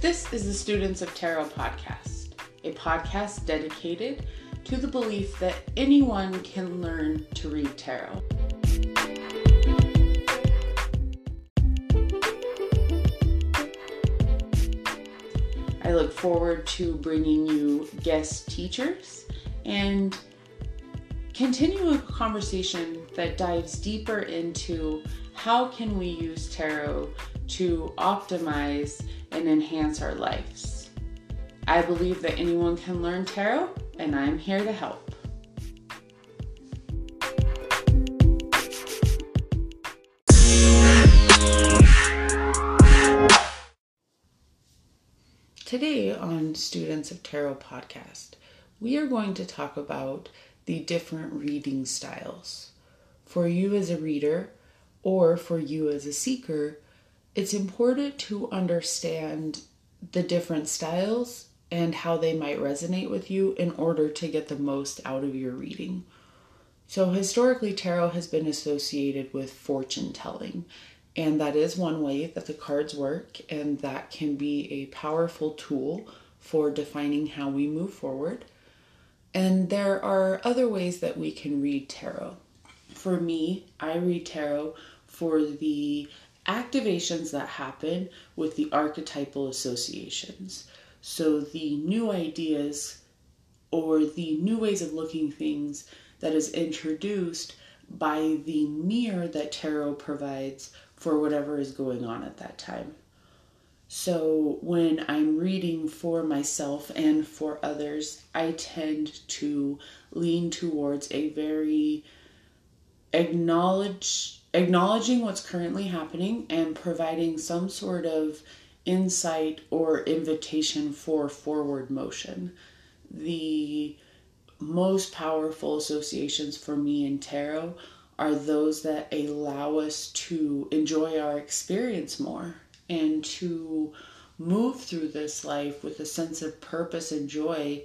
This is the Students of Tarot podcast, a podcast dedicated to the belief that anyone can learn to read tarot. I look forward to bringing you guest teachers and continue a conversation that dives deeper into how can we use tarot to optimize and enhance our lives. I believe that anyone can learn tarot and I'm here to help. Today on Students of Tarot podcast, we are going to talk about the different reading styles. For you as a reader or for you as a seeker, it's important to understand the different styles and how they might resonate with you in order to get the most out of your reading. So, historically, tarot has been associated with fortune telling and that is one way that the cards work, and that can be a powerful tool for defining how we move forward. And there are other ways that we can read tarot. For me, I read tarot for the activations that happen with the archetypal associations. So the new ideas or the new ways of looking things that is introduced by the mirror that tarot provides for whatever is going on at that time. So when I'm reading for myself and for others, I tend to lean towards a very acknowledge acknowledging what's currently happening and providing some sort of insight or invitation for forward motion. The most powerful associations for me in tarot are those that allow us to enjoy our experience more and to move through this life with a sense of purpose and joy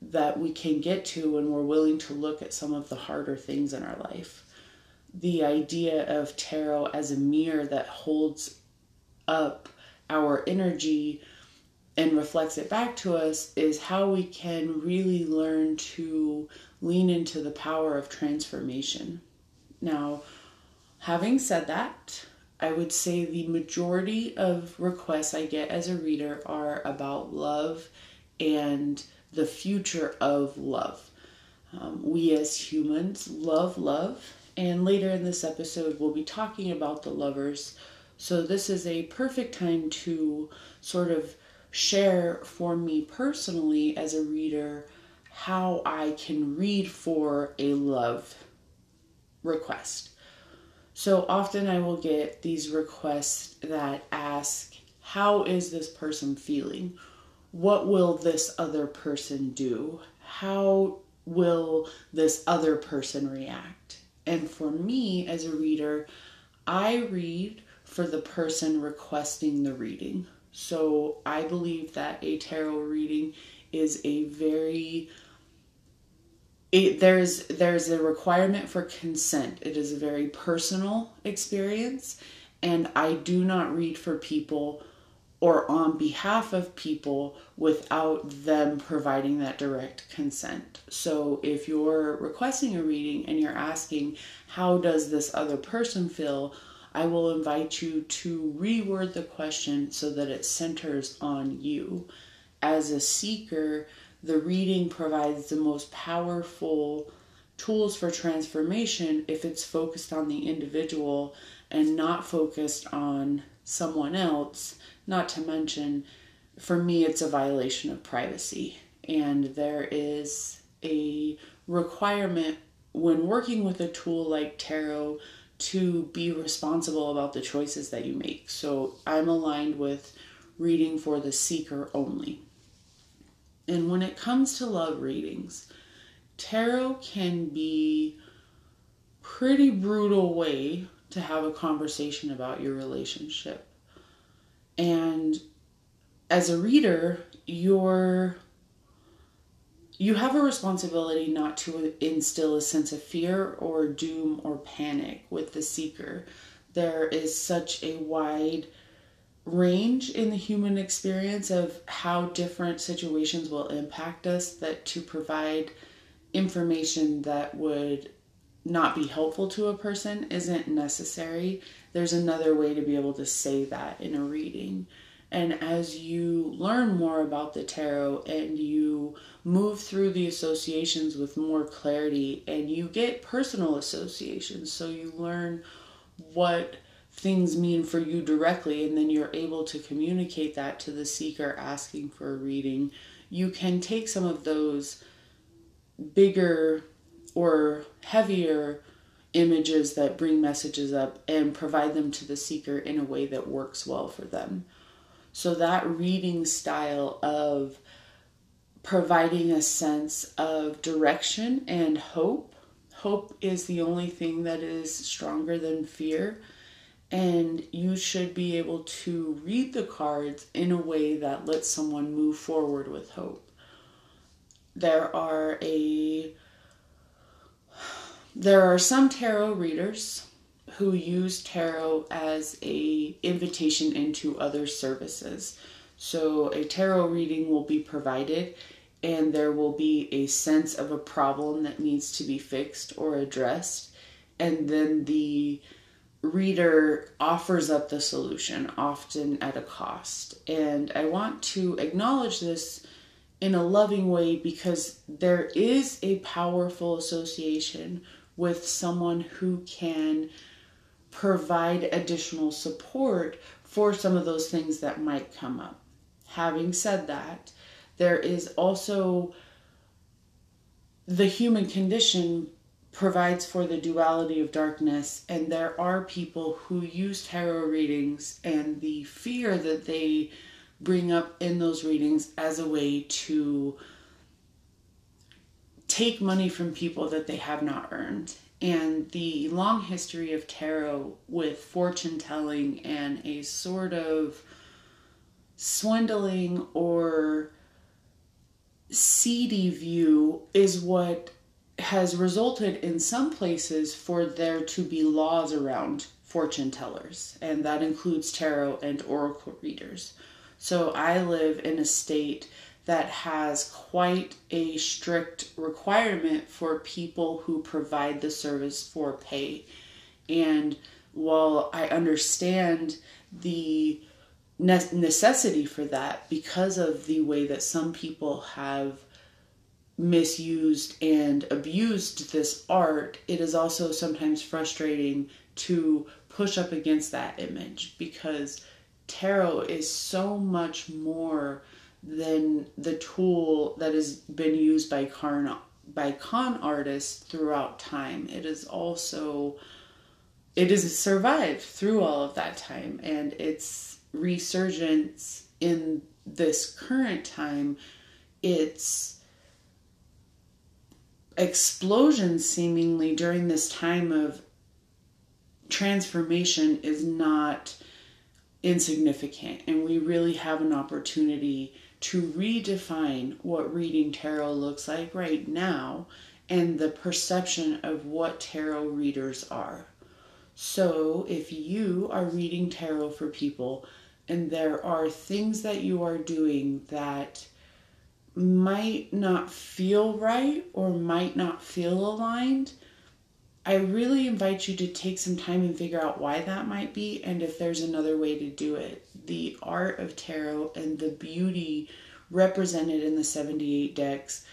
that we can get to when we're willing to look at some of the harder things in our life. The idea of tarot as a mirror that holds up our energy and reflects it back to us is how we can really learn to lean into the power of transformation. Now, having said that, I would say the majority of requests I get as a reader are about love and the future of love. Um, we as humans love love, and later in this episode, we'll be talking about the lovers. So, this is a perfect time to sort of share for me personally as a reader how I can read for a love request. So often I will get these requests that ask, How is this person feeling? What will this other person do? How will this other person react? And for me as a reader, I read for the person requesting the reading. So I believe that a tarot reading is a very it, there's there's a requirement for consent. It is a very personal experience, and I do not read for people or on behalf of people without them providing that direct consent. So if you're requesting a reading and you're asking how does this other person feel, I will invite you to reword the question so that it centers on you. As a seeker, the reading provides the most powerful tools for transformation if it's focused on the individual and not focused on someone else. Not to mention, for me, it's a violation of privacy. And there is a requirement when working with a tool like tarot to be responsible about the choices that you make. So I'm aligned with reading for the seeker only. And when it comes to love readings, tarot can be pretty brutal way to have a conversation about your relationship. And as a reader, you're you have a responsibility not to instill a sense of fear or doom or panic with the seeker. There is such a wide range in the human experience of how different situations will impact us that to provide information that would not be helpful to a person isn't necessary. There's another way to be able to say that in a reading. And as you learn more about the tarot and you move through the associations with more clarity and you get personal associations, so you learn what things mean for you directly, and then you're able to communicate that to the seeker asking for a reading, you can take some of those bigger or heavier images that bring messages up and provide them to the seeker in a way that works well for them. So, that reading style of providing a sense of direction and hope. Hope is the only thing that is stronger than fear and you should be able to read the cards in a way that lets someone move forward with hope. There are a there are some tarot readers who use tarot as a invitation into other services. So a tarot reading will be provided and there will be a sense of a problem that needs to be fixed or addressed and then the reader offers up the solution, often at a cost. And I want to acknowledge this in a loving way because there is a powerful association with someone who can provide additional support for some of those things that might come up. Having said that, there is also the human condition provides for the duality of darkness, and there are people who use tarot readings and the fear that they bring up in those readings as a way to take money from people that they have not earned. And the long history of tarot with fortune telling and a sort of swindling or seedy view is what has resulted in some places for there to be laws around fortune tellers, and that includes tarot and oracle readers. So I live in a state that has quite a strict requirement for people who provide the service for pay. And while I understand the necessity for that because of the way that some people have misused and abused this art, it is also sometimes frustrating to push up against that image because tarot is so much more than the tool that has been used by con by con artists throughout time. It is also it has survived through all of that time and its resurgence in this current time it's explosion seemingly during this time of transformation is not insignificant and we really have an opportunity to redefine what reading tarot looks like right now and the perception of what tarot readers are. So, if you are reading tarot for people and there are things that you are doing that might not feel right or might not feel aligned, I really invite you to take some time and figure out why that might be and if there's another way to do it. The art of tarot and the beauty represented in the 78 decks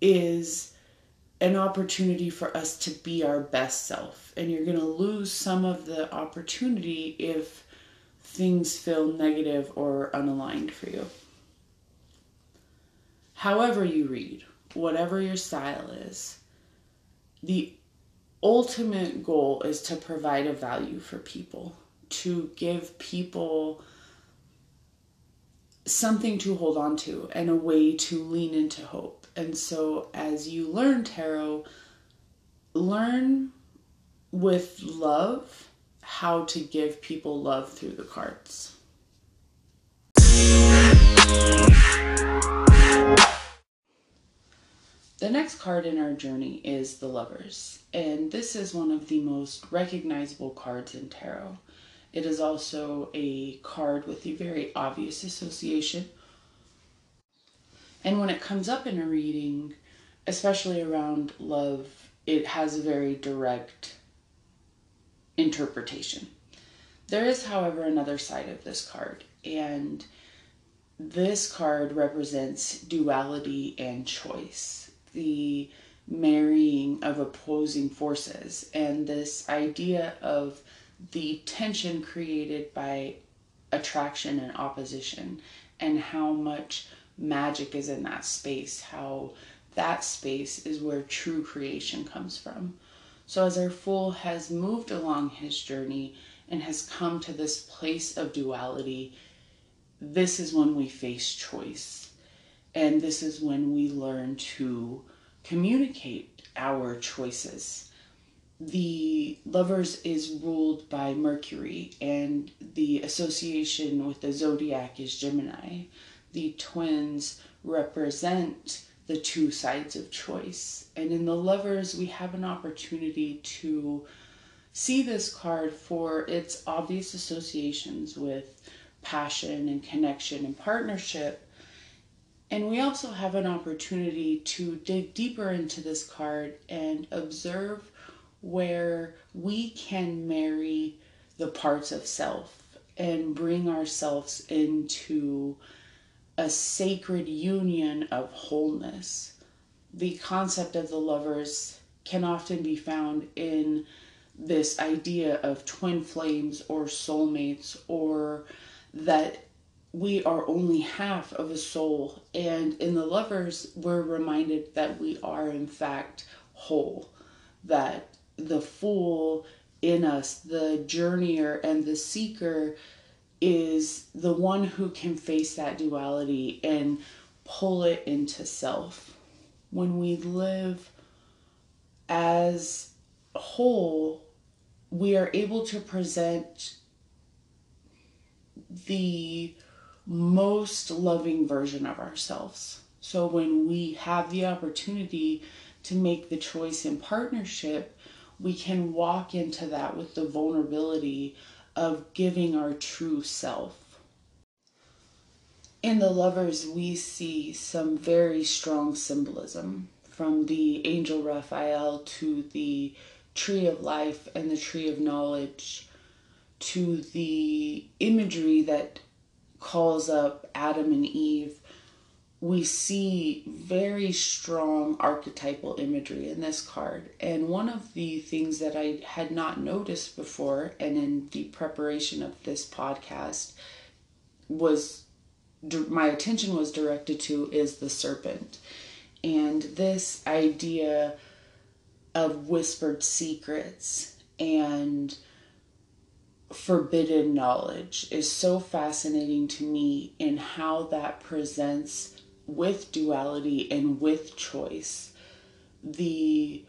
is an opportunity for us to be our best self. And you're going to lose some of the opportunity if things feel negative or unaligned for you however you read, whatever your style is, the ultimate goal is to provide a value for people, to give people something to hold on to and a way to lean into hope. And so as you learn tarot, learn with love how to give people love through the cards. The next card in our journey is the Lovers, and this is one of the most recognizable cards in tarot. It is also a card with a very obvious association. And when it comes up in a reading, especially around love, it has a very direct interpretation. There is, however, another side of this card, and this card represents duality and choice, the marrying of opposing forces, and this idea of the tension created by attraction and opposition, and how much magic is in that space, how that space is where true creation comes from. So, as our fool has moved along his journey and has come to this place of duality, this is when we face choice. And this is when we learn to communicate our choices. The lovers is ruled by Mercury, and the association with the zodiac is Gemini. The twins represent the two sides of choice. And in the lovers, we have an opportunity to see this card for its obvious associations with passion and connection and partnership. And we also have an opportunity to dig deeper into this card and observe where we can marry the parts of self and bring ourselves into a sacred union of wholeness. The concept of the lovers can often be found in this idea of twin flames or soulmates, or that we are only half of a soul. And in the lovers, we're reminded that we are, in fact, whole, that the fool in us, the journeyer and the seeker, is the one who can face that duality and pull it into self. When we live as whole, we are able to present the most loving version of ourselves. So when we have the opportunity to make the choice in partnership, we can walk into that with the vulnerability of giving our true self. In the lovers, we see some very strong symbolism from the angel Raphael to the tree of life and the tree of knowledge to the imagery that calls up Adam and Eve we see very strong archetypal imagery in this card. And one of the things that I had not noticed before, and in the preparation of this podcast, was my attention was directed to is the serpent. And this idea of whispered secrets and forbidden knowledge is so fascinating to me in how that presents with duality and with choice, the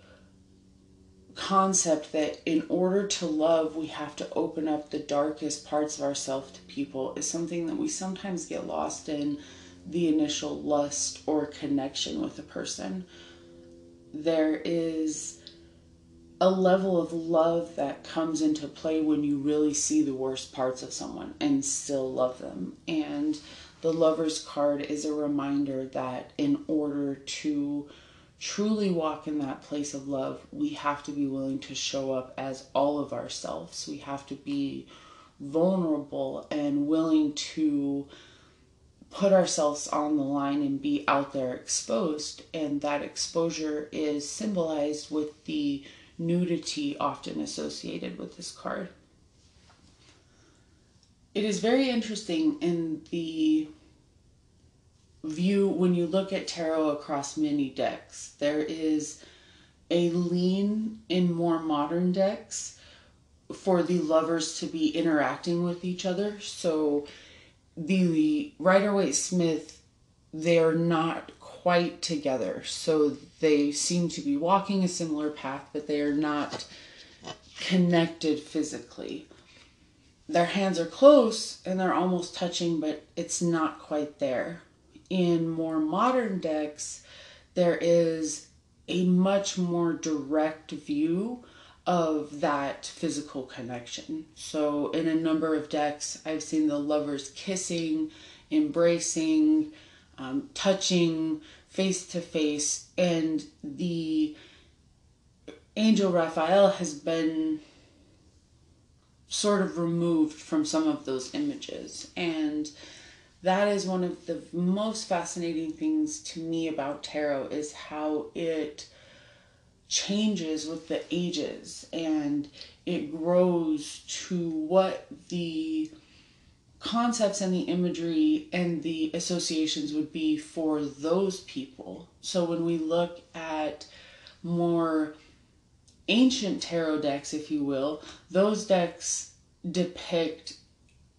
concept that in order to love, we have to open up the darkest parts of ourselves to people is something that we sometimes get lost in the initial lust or connection with a person. There is a level of love that comes into play when you really see the worst parts of someone and still love them. And the lover's card is a reminder that in order to truly walk in that place of love, we have to be willing to show up as all of ourselves. We have to be vulnerable and willing to put ourselves on the line and be out there exposed. And that exposure is symbolized with the nudity often associated with this card it is very interesting in the view when you look at tarot across many decks. There is a lean in more modern decks for the lovers to be interacting with each other. So the Rider Waite Smith, they are not quite together. So they seem to be walking a similar path, but they are not connected physically their hands are close and they're almost touching, but it's not quite there. In more modern decks, there is a much more direct view of that physical connection. So, in a number of decks, I've seen the lovers kissing, embracing, um, touching face to face, and the angel Raphael has been sort of removed from some of those images. And that is one of the most fascinating things to me about tarot is how it changes with the ages and it grows to what the concepts and the imagery and the associations would be for those people. So when we look at more ancient tarot decks, if you will, those decks depict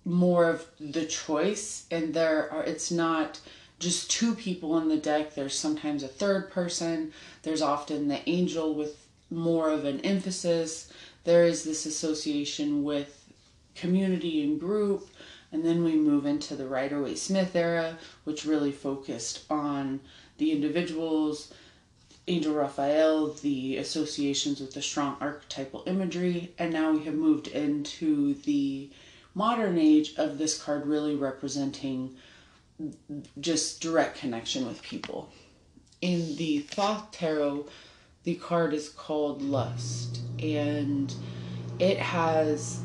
more of the choice and there are it's not just two people in the deck. There's sometimes a third person. There's often the angel with more of an emphasis. There is this association with community and group and then we move into the rider Waite Smith era which really focused on the individuals Angel Raphael, the associations with the strong archetypal imagery, and now we have moved into the modern age of this card really representing just direct connection with people. In the Thoth Tarot, the card is called Lust, and it has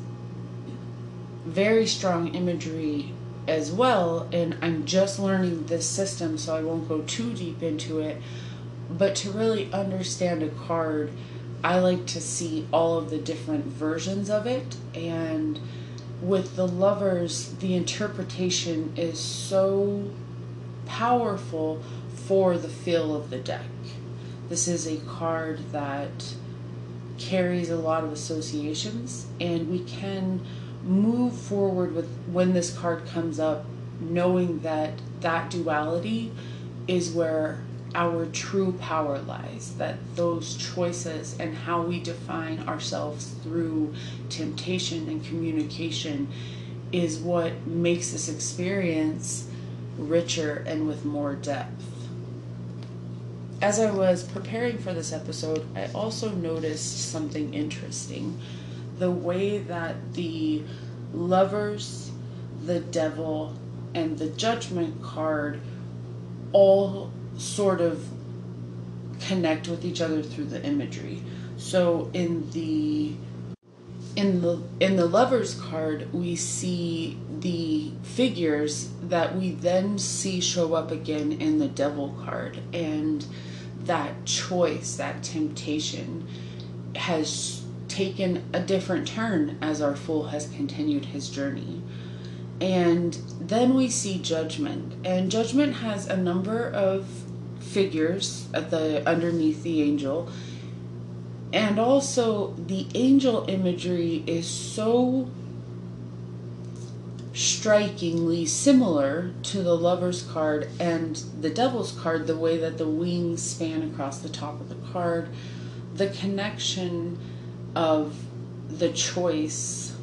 very strong imagery as well. And I'm just learning this system, so I won't go too deep into it but to really understand a card, I like to see all of the different versions of it. And with the lovers, the interpretation is so powerful for the feel of the deck. This is a card that carries a lot of associations, and we can move forward with when this card comes up, knowing that that duality is where our true power lies, that those choices and how we define ourselves through temptation and communication is what makes this experience richer and with more depth. As I was preparing for this episode, I also noticed something interesting. The way that the lovers, the devil, and the judgment card all sort of connect with each other through the imagery. So in the in the in the lovers card we see the figures that we then see show up again in the devil card and that choice that temptation has taken a different turn as our fool has continued his journey. And then we see judgment. And judgment has a number of figures at the underneath the angel. And also the angel imagery is so strikingly similar to the lover's card and the devil's card the way that the wings span across the top of the card the connection of the choice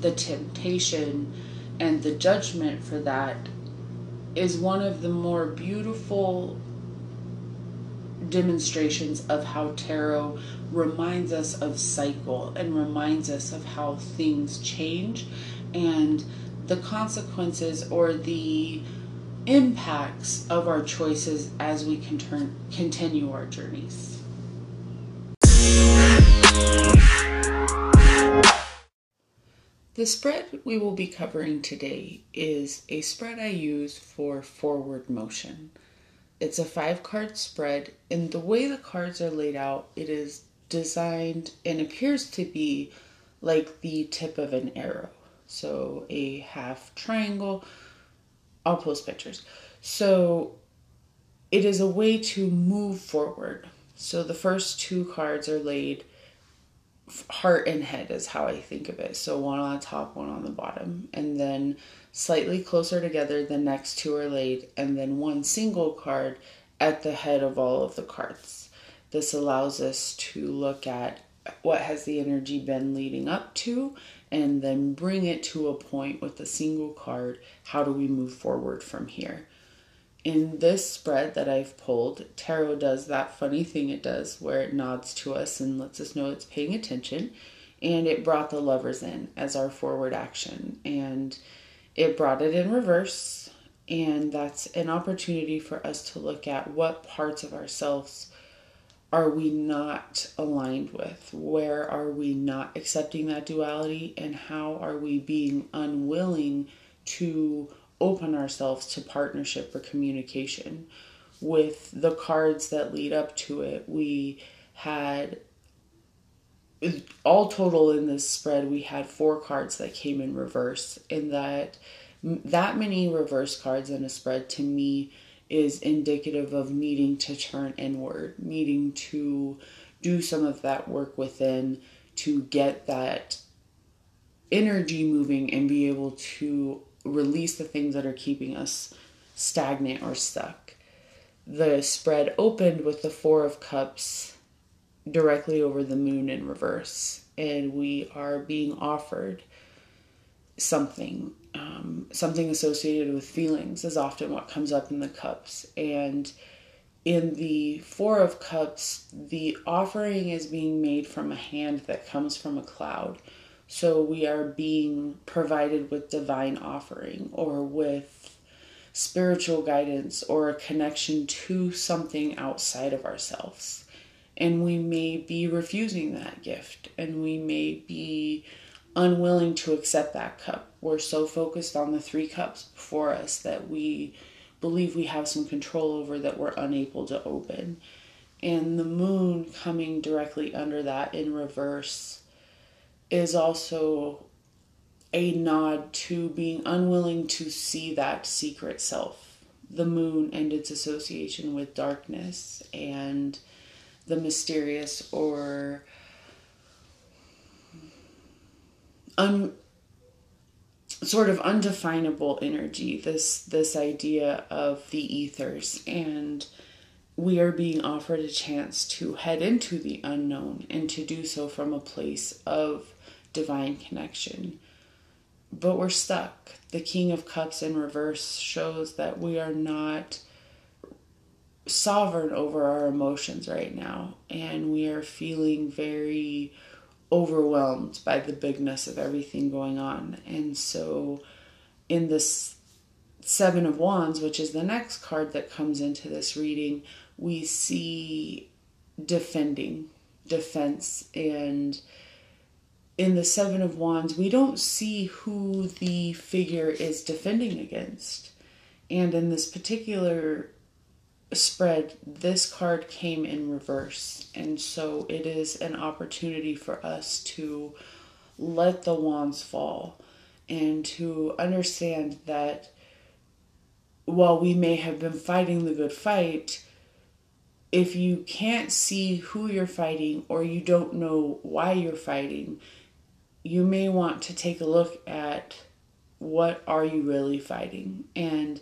the temptation and the judgment for that is one of the more beautiful demonstrations of how tarot reminds us of cycle and reminds us of how things change and the consequences or the impacts of our choices as we can turn, continue our journeys. The spread we will be covering today is a spread I use for forward motion. It's a five card spread, and the way the cards are laid out, it is designed and appears to be like the tip of an arrow. So a half triangle. I'll post pictures. So it is a way to move forward. So the first two cards are laid heart and head is how I think of it. So one on the top, one on the bottom, and then slightly closer together, the next two are laid, and then one single card at the head of all of the cards. This allows us to look at what has the energy been leading up to and then bring it to a point with a single card. How do we move forward from here? In this spread that I've pulled, tarot does that funny thing it does where it nods to us and lets us know it's paying attention. And it brought the lovers in as our forward action. And it brought it in reverse. And that's an opportunity for us to look at what parts of ourselves are we not aligned with? Where are we not accepting that duality? And how are we being unwilling to open ourselves to partnership or communication. With the cards that lead up to it, we had all total in this spread we had four cards that came in reverse and that that many reverse cards in a spread to me is indicative of needing to turn inward needing to do some of that work within to get that energy moving and be able to release the things that are keeping us stagnant or stuck. The spread opened with the Four of Cups directly over the moon in reverse, and we are being offered something. Um, something associated with feelings is often what comes up in the cups. And in the Four of Cups, the offering is being made from a hand that comes from a cloud. So we are being provided with divine offering or with spiritual guidance or a connection to something outside of ourselves. And we may be refusing that gift and we may be unwilling to accept that cup. We're so focused on the three cups before us that we believe we have some control over that we're unable to open. And the moon coming directly under that in reverse is also a nod to being unwilling to see that secret self, the moon and its association with darkness and the mysterious or un, sort of undefinable energy this this idea of the ethers. And we are being offered a chance to head into the unknown and to do so from a place of divine connection. But we're stuck. The King of Cups in reverse shows that we are not sovereign over our emotions right now, and we are feeling very overwhelmed by the bigness of everything going on. And so, in this Seven of Wands, which is the next card that comes into this reading, we see defending, defense, and in the Seven of Wands, we don't see who the figure is defending against. And in this particular spread, this card came in reverse. And so it is an opportunity for us to let the wands fall and to understand that while we may have been fighting the good fight, if you can't see who you're fighting or you don't know why you're fighting, you may want to take a look at what are you really fighting. And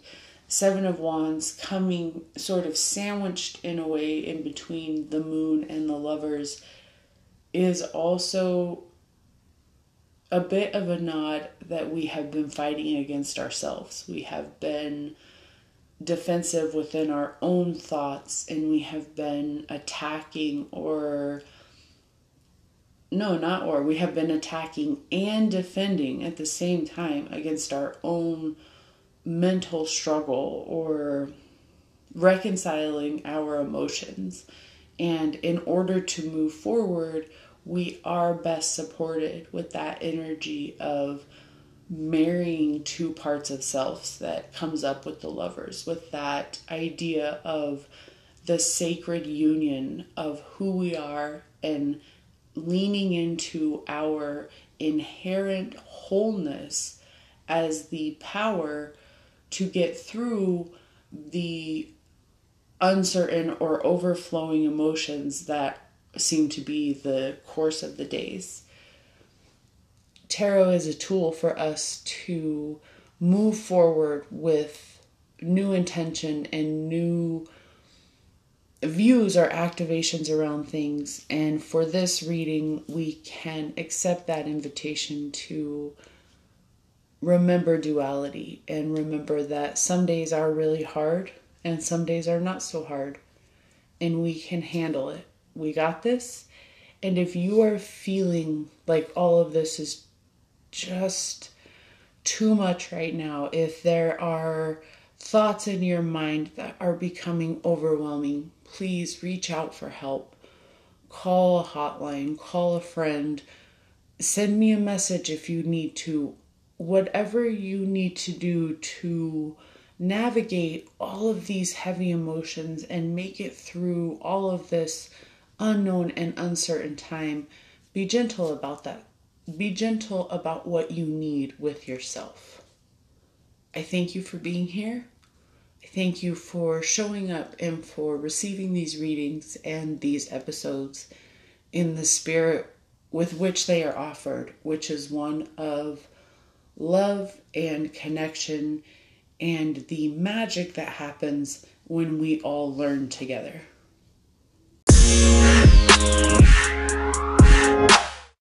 seven of wands coming sort of sandwiched in a way in between the moon and the lovers is also a bit of a nod that we have been fighting against ourselves. We have been defensive within our own thoughts and we have been attacking or no, not or. We have been attacking and defending at the same time against our own mental struggle or reconciling our emotions. And in order to move forward, we are best supported with that energy of marrying two parts of selves that comes up with the lovers, with that idea of the sacred union of who we are and leaning into our inherent wholeness as the power to get through the uncertain or overflowing emotions that seem to be the course of the days. Tarot is a tool for us to move forward with new intention and new views are activations around things. And for this reading, we can accept that invitation to remember duality and remember that some days are really hard and some days are not so hard. And we can handle it. We got this. And if you are feeling like all of this is just too much right now, if there are thoughts in your mind that are becoming overwhelming, please reach out for help. Call a hotline, call a friend, send me a message if you need to. Whatever you need to do to navigate all of these heavy emotions and make it through all of this unknown and uncertain time, be gentle about that. Be gentle about what you need with yourself. I thank you for being here. Thank you for showing up and for receiving these readings and these episodes in the spirit with which they are offered, which is one of love and connection and the magic that happens when we all learn together.